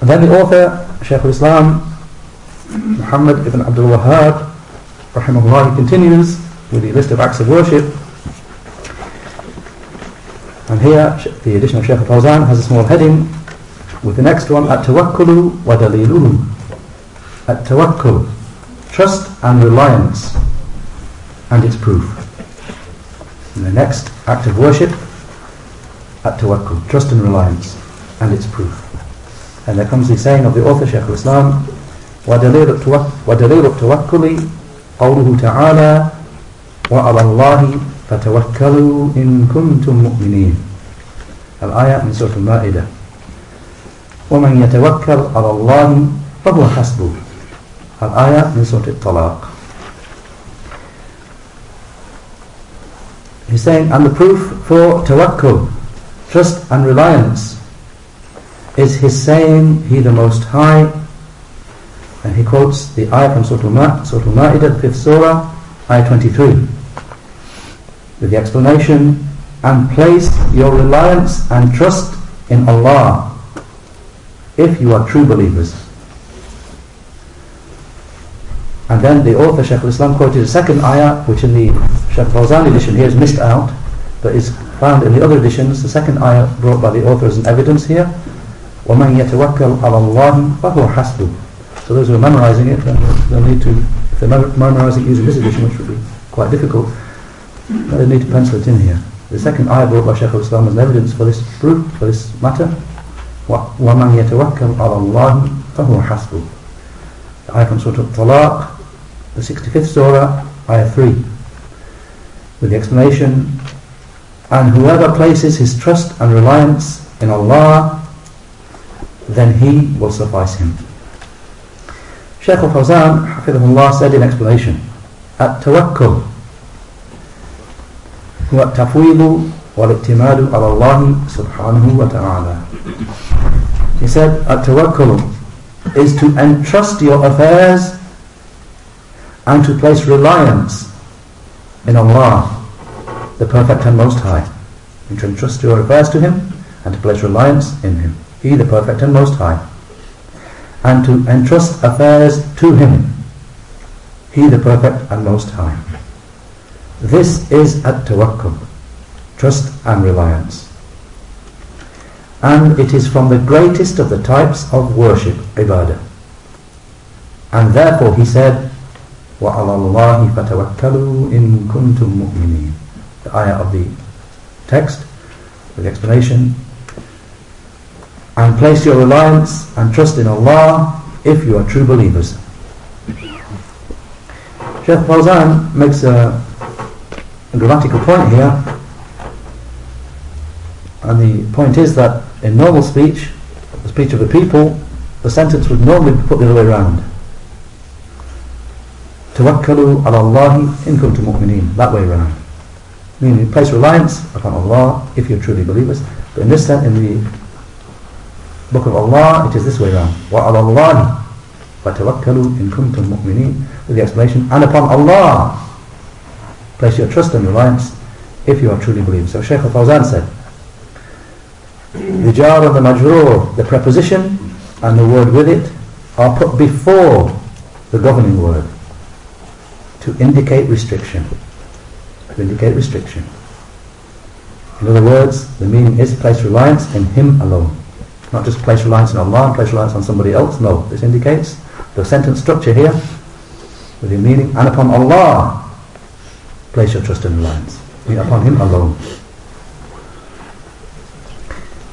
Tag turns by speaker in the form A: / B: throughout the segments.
A: And then the author, Shaykh al-Islam, Muhammad ibn Abdul Wahhab, rahimahullah, he continues with the list of acts of worship. And here, the edition of Shaykh al-Fawzan has a small heading with the next one, At-Tawakkulu wa Daliluhu. At-Tawakkul, trust and reliance, and its proof. And the next act of worship, At-Tawakkul, trust and reliance, and its proof. And there comes the saying of the author, Shaykh al-Islam, ودليل التوكل قوله تعالى وعلى الله فتوكلوا إن كنتم مؤمنين الآية من سورة المائدة. ومن يتوكل على الله فهو حسبه الآية من سورة الطلاق. He's saying, and the proof for tawakkul, trust and reliance, is his saying, He the Most High, and he quotes the ayah from Surah Al-Ma'idah, the 5th surah, ayah 23, with the explanation, and place your reliance and trust in Allah, if you are true believers. And then the author, Shaykh al-Islam, quoted a second ayah, which in the Shaykh Fawzan edition here is missed out, but is found in the other editions. The second ayah brought by the author as an evidence here. وَمَنْ يَتَوَكَّلْ عَلَى اللَّهِ فَهُوَ حَسْبُهُ So those who are memorizing it, they'll need to, if they're memorizing using this edition, which would be quite difficult, they need to pencil it in here. The second ayah brought by Shaykh al-Islam as an evidence for this proof, for this matter. وَمَنْ يَتَوَكَّلْ عَلَى اللَّهِ فَهُوَ حَسْبُهُ The ayah from Surah Al-Talaq, the 65th surah, ayah 3, with the explanation, and whoever places his trust and reliance in Allah, then he will suffice him. Shaykh al-Fawzan, Hafidhullah, said in explanation, At-tawakkul هو التفويض والاعتماد على الله سبحانه وتعالى He said, At-tawakkul is to entrust your affairs and to place reliance in Allah, the Perfect and Most High. And to entrust your affairs to Him and to place reliance in Him. He, the Perfect and Most High. And to entrust affairs to Him. He, the Perfect and Most High. This is at-tawakkul, trust and reliance. And it is from the greatest of the types of worship, ibadah. And therefore he said, وَعَلَى اللَّهِ فَتَوَكَّلُوا إِن كُنتُم مُؤْمِنِينَ The ayah of the text, with the explanation. and place your reliance and trust in Allah if you are true believers. Sheikh Fawzan makes a, a grammatical point here. And the point is that in normal speech, the speech of the people, the sentence would normally be put the other way around. Tawakkalu ala Allahi in kuntum mu'mineen. That way around. Meaning place reliance upon Allah if you're truly believers. But in this sense, in the book of Allah, it is this way around. Ala Allahi fatawakkalu in kuntum mu'mineen. With the explanation, and upon Allah place your trust and reliance if you are truly believers. So Shaykh al-Fawzan said, the jar of the majroor, the preposition and the word with it are put before the governing word to indicate restriction. To indicate restriction. In other words, the meaning is place reliance in Him alone. Not just place reliance on Allah and place reliance on somebody else. No, this indicates the sentence structure here with the meaning, and upon Allah place your trust and reliance. Mean upon Him alone.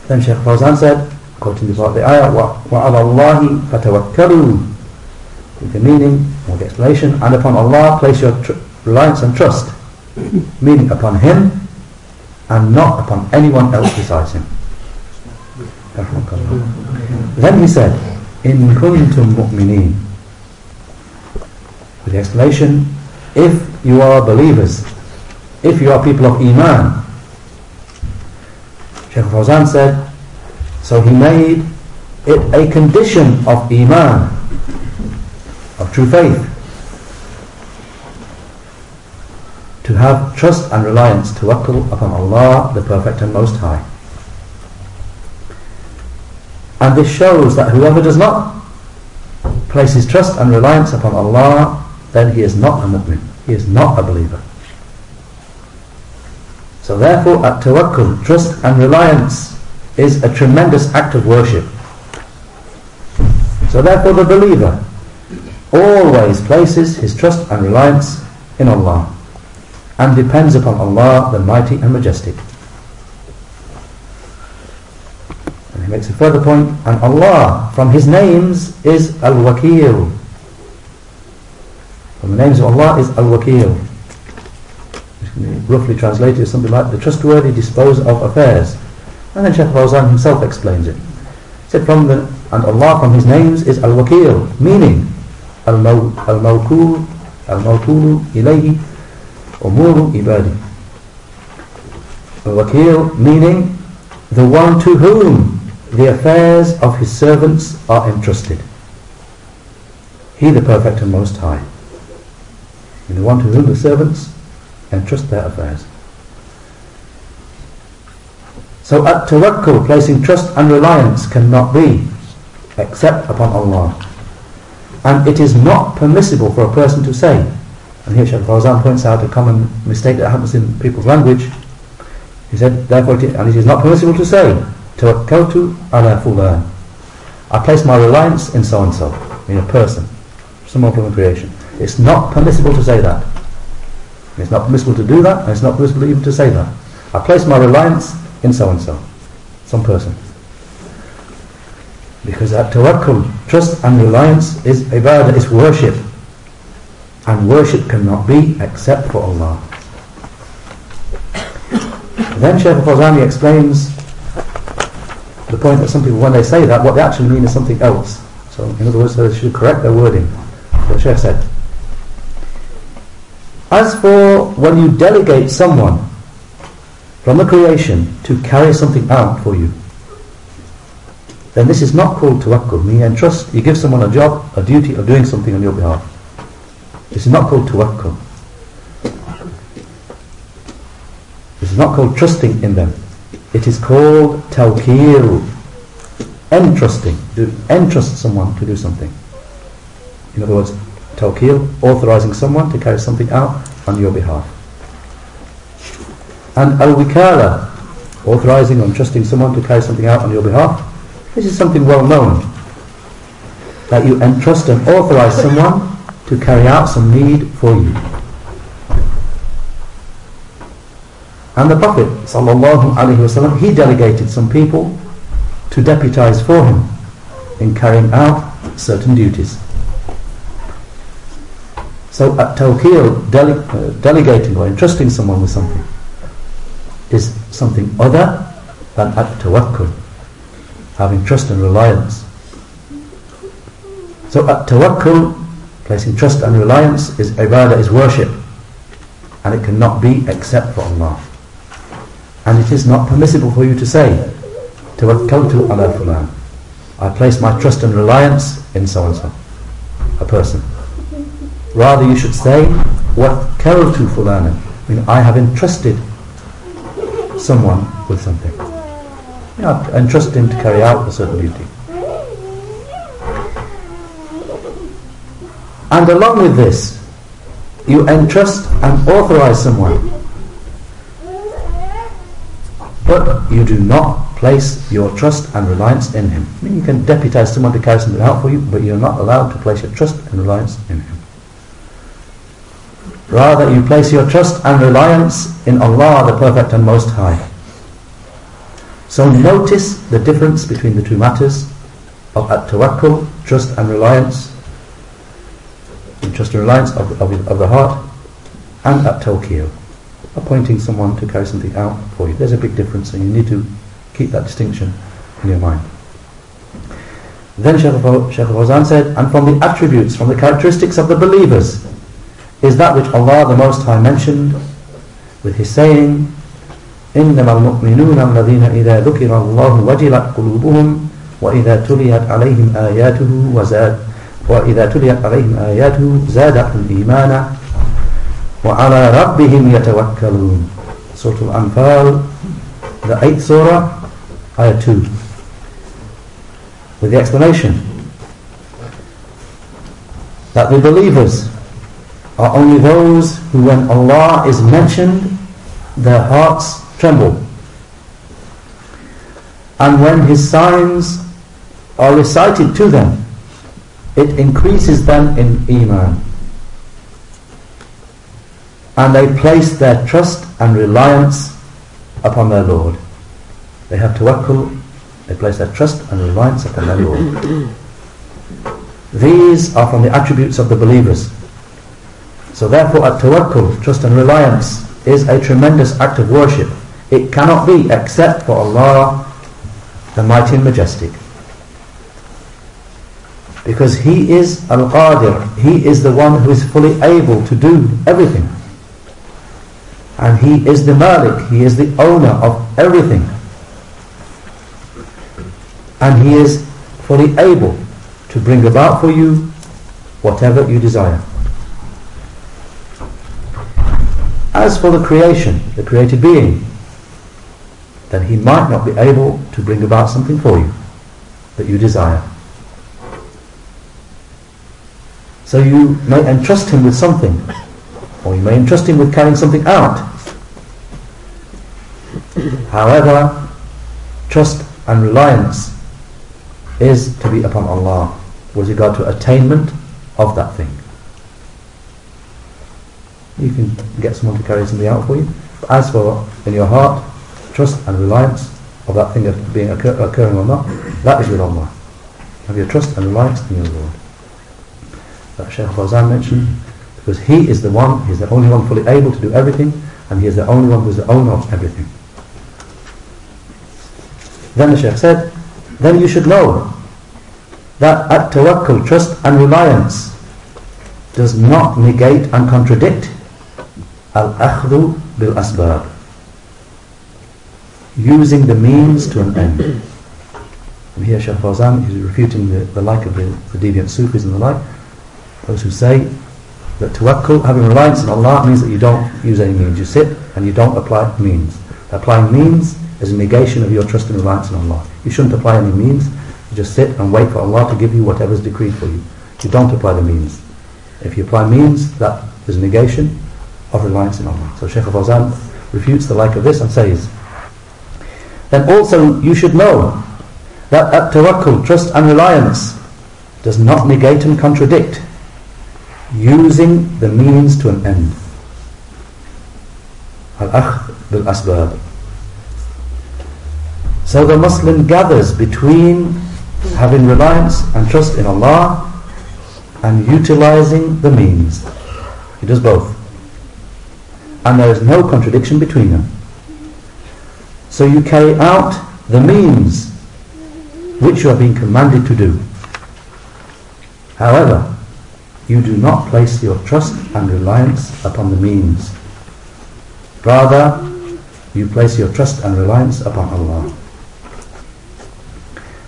A: Then Shaykh Fawzan said, quoting the, the ayah, وَعَلَى اللَّهِ فَتَوَكَّلُوا with the meaning or the explanation, and upon Allah place your tr- reliance and trust, meaning upon Him and not upon anyone else besides Him. Then he said, In kuntum mu'mineen. With the explanation, if you are believers, if you are people of Iman, Shaykh Fawzan said, so he made it a condition of Iman, of true faith, to have trust and reliance, to tawakkul upon Allah, the Perfect and Most High. And this shows that whoever does not place his trust and reliance upon Allah, then he is not a mu'min. He is not a believer. So therefore, at tawakkul, trust and reliance is a tremendous act of worship. So therefore the believer always places his trust and reliance in Allah and depends upon Allah the Mighty and Majestic. And he makes a further point, and Allah from His names is Al-Wakil. From the names of Allah is Al-Wakil. Which can be Roughly translated as something like the trustworthy disposer of affairs. And then Shaykh Fawzan himself explains it. He said from the, and Allah from His names is Al-Wakil, meaning Al-Mawkul, Al-Mawkulu ilayhi umuru ibadi. Al-Wakil meaning the one to whom the affairs of his servants are entrusted. He the perfect and most high. And the one to whom the servants entrust their affairs. So at tawakkul, placing trust and reliance cannot be except upon Allah. And it is not permissible for a person to say, and here Shaykh Fawzan points out a common mistake that happens in people's language. He said, therefore, it, and it is not permissible to say, Tawakkaltu ala fulan. I place my reliance in so-and-so, in a person, someone from the creation. It's not permissible to say that. It's not permissible to do that, and it's not permissible even to say that. I place my reliance in so-and-so, some person. Because that tawakkul, trust and reliance is ibadah, is worship. And worship cannot be except for Allah. Then Shaykh Fawzani explains the point that some people, when they say that, what they actually mean is something else. So, in other words, they should correct their wording. The Shaykh said, As for when you delegate someone from the creation to carry something out for you, then this is not called tawakkul. Me and trust, you give someone a job, a duty of doing something on your behalf. This is not called tawakkul. This is not called trusting in them. It is called tawkeel, entrusting, to entrust someone to do something. In other words, tawkeel, authorizing someone to carry something out on your behalf. And al-wikala, authorizing or trusting someone to carry something out on your behalf. This is something well known. That you entrust and authorize someone to carry out some need for you. And the Prophet ﷺ, he delegated some people to deputize for him in carrying out certain duties. So at tawkeel, dele uh, delegating or entrusting someone with something is something other than at tawakkul, having trust and reliance. So at tawakkul, placing trust and reliance is ibadah, is worship, and it cannot be except for Allah. And it is not permissible for you to say, Tawakkaltu ala fulan. I place my trust and reliance in so-and-so, a person. Rather you should say, Wakkaltu fulana. I mean, I have entrusted someone with something. You know, I entrusted him to carry out a certain duty. And along with this, you entrust and authorize someone but you do not place your trust and reliance in him. I mean, you can deputize someone to carry something out for you, but you're not allowed to place your trust and reliance in him. Rather, you place your trust and reliance in Allah, the Perfect and Most High. So notice the difference between the two matters of uh, at-tawakkul, trust and reliance, and trust and reliance of, of, of the heart, and at-tawkil appointing someone to carry something out for you. There's a big difference and you need to keep that distinction in your mind. Then Shaykh Fawzan said, and from the attributes, from the characteristics of the believers, is that which Allah the Most High mentioned with His saying, إنما المؤمنون الذين إذا ذكر الله وجلت قلوبهم وإذا تليت عليهم آياته وزاد وإذا تليت عليهم آياته زادتهم إيمانا وعلى ربهم يتوكلون Surah Al-Anfal the 8th surah ayah 2 with the explanation that the believers are only those who when Allah is mentioned their hearts tremble and when his signs are recited to them it increases them in iman and they place their trust and reliance upon their Lord. They have tawakkul. They place their trust and reliance upon their Lord. These are from the attributes of the believers. So therefore at tawakkul trust and reliance is a tremendous act of worship. It cannot be except for Allah the mighty and majestic. Because he is al-qadir. He is the one who is fully able to do everything and he is the malik. He is the owner of everything. And he is fully able to bring about for you whatever you desire. As for the creation the created being then he might not be able to bring about something for you that you desire. So you may entrust him with something, or you may entrust him with carrying something out. However, trust and reliance is to be upon Allah with regard to attainment of that thing. You can get someone to carry something out for you. But as for in your heart, trust and reliance of that thing of being occur occurring or not, that is with Allah. Have your trust and reliance in your Lord. That Shaykh Fawzan mentioned, because he is the one, he is the only one fully able to do everything, and he is the only one who is the owner of everything. Then the Shaykh said, then you should know that at tawakkul, trust and reliance, does not negate and contradict al-akhdhu bil-asbab using the means to an end. And here Shaykh Fawzan is refuting the, the like of the, the deviant Sufis and the like, those who say that tawakkul, having reliance on Allah, means that you don't use any means. You sit and you don't apply means. Applying means is a negation of your trust and reliance on Allah. You shouldn't apply any means. You just sit and wait for Allah to give you whatever is decreed for you. You don't apply the means. If you apply means, that is a negation of reliance on Allah. So Shaykh Fawzan refutes the like of this and says, then also you should know that at tawakkul, trust and reliance, does not negate and contradict using the means to an end. Al-akhd bil-asbab. So the Muslim gathers between having reliance and trust in Allah and utilizing the means. He does both. And there is no contradiction between them. So you carry out the means which you are being commanded to do. However, you do not place your trust and reliance upon the means. Rather, you place your trust and reliance upon Allah.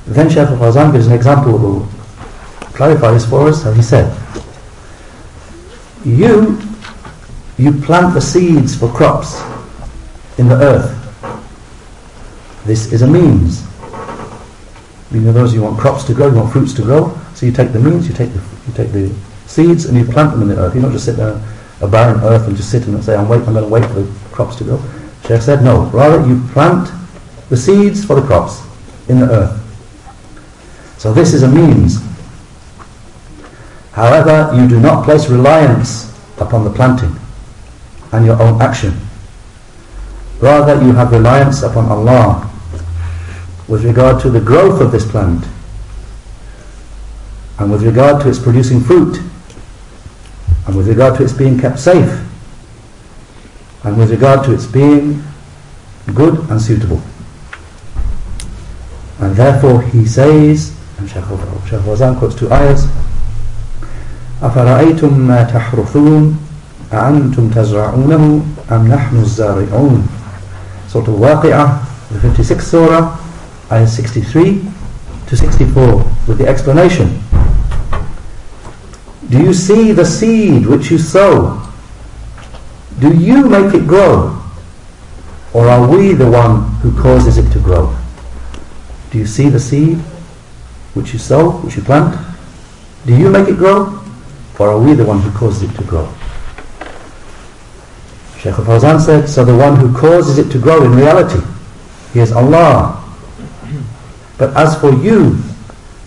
A: Then Shaykh al-Fawzan gives an example who clarifies for us, and he said, You, you plant the seeds for crops in the earth this is a means. You know, those you want crops to grow, you want fruits to grow, so you take the means, you take the, you take the seeds and you plant them in the earth. You don't just sit there, a barren earth, and just sit and say, I'm, wait, I'm going to wait for the crops to grow. Sheikh said, no, rather you plant the seeds for the crops in the earth. So this is a means. However, you do not place reliance upon the planting and your own action. Rather, you have reliance upon Allah with regard to the growth of this plant and with regard to its producing fruit and with regard to its being kept safe and with regard to its being good and suitable. And therefore he says, and Shaykh Fawzan quotes two ayahs, أَفَرَأَيْتُم مَا تَحْرُثُونَ أَأَنْتُمْ تَزْرَعُونَهُ أَمْ نَحْنُ الزَّارِعُونَ Surah Al-Waqi'ah, the 56th surah, ayah 63 to 64 with the explanation. do you see the seed which you sow? Do you make it grow? Or are we the one who causes it to grow? Do you see the seed which you sow, which you plant, do you make it grow? Or are we the one who causes it to grow? Shaykh al-Fawzan said, so the one who causes it to grow in reality, he is Allah. But as for you,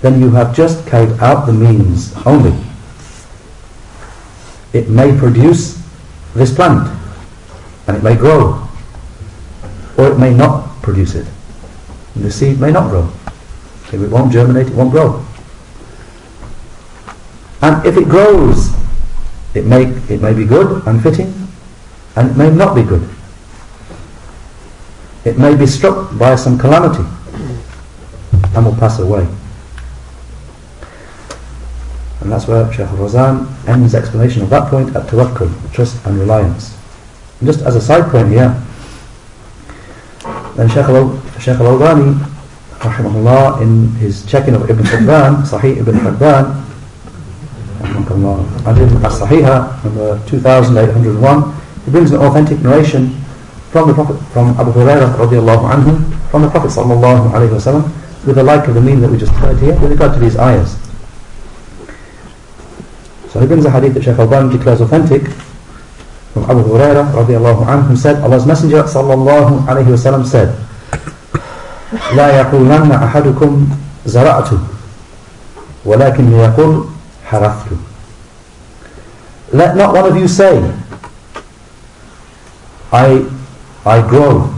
A: then you have just carried out the means only. It may produce this plant, and it may grow, or it may not produce it. And the seed may not grow. If it won't germinate, it won't grow. And if it grows, it may, it may be good and fitting, and it may not be good. It may be struck by some calamity and will pass away. And that's where Shaykh Fawzan ends his explanation of that point at tawakkul, trust and reliance. And just as a side point here, then Shaykh al-Albani, rahimahullah, in his checking of Ibn Hibban, Sahih Ibn Hibban, and in As-Sahiha, number 2801, he brings an authentic narration from the Prophet, from Abu Hurairah radiallahu anhu, from the Prophet sallallahu alayhi wasallam, with the like of the meaning that we just heard here, with regard to these ayahs. So he brings a hadith that Shaykh Al-Bani declares authentic from Abu Hurairah radiallahu anhu, said, Allah's Messenger sallallahu alayhi wasallam said, لا يقولن أحدكم زرعت ولكن يقول حرثت Let not one of you say, I, I grow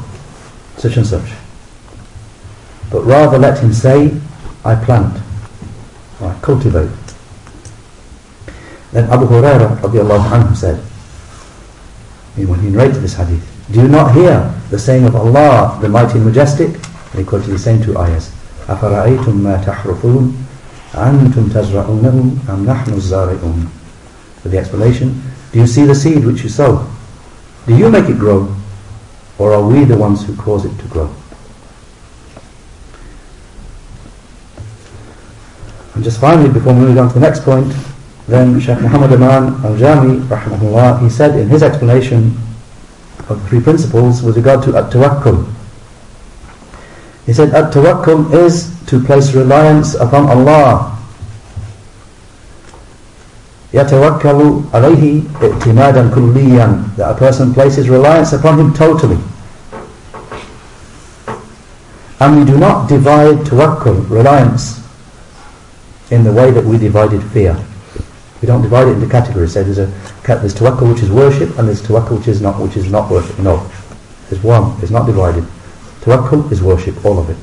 A: such and such. But rather let him say, I plant, or I cultivate. Then Abu Hurairah radiallahu anhu said, when he narrated this hadith, do you not hear the saying of Allah, the mighty and majestic? They quoted the same two ayahs. أَفَرَأَيْتُمْ مَا تَحْرُثُونَ أَنْتُمْ تَزْرَعُونَهُ أَمْ نَحْنُ الزَّارِعُونَ For the explanation, do you see the seed which you sow? Do you make it grow? Or are we the ones who cause it to grow? And just finally, before moving on to the next point, then Shaykh Muhammad Aman al-Jami, rahimahullah, he said in his explanation of the three principles with regard to at-tawakkul. He said at-tawakkul is to place reliance upon Allah. يَتَوَكَّلُ عَلَيْهِ اِعْتِمَادًا كُلِّيًّا That a person places reliance upon him totally. And we do not divide tawakkul, reliance, in the way that we divided fear. We don't divide it into categories. Say there's a there's tawakkul which is worship and there's tawakkul which is not which is not worship. No, there's one. It's not divided. Tawakkul is worship, all of it.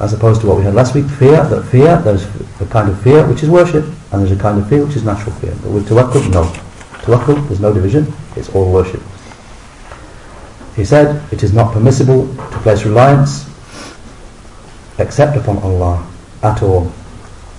A: As opposed to what we had last week, fear. That fear, there's a kind of fear which is worship, and there's a kind of fear which is natural fear. But with tawakkul, no. Tawakkul, there's no division. It's all worship. He said it is not permissible to place reliance except upon Allah at all.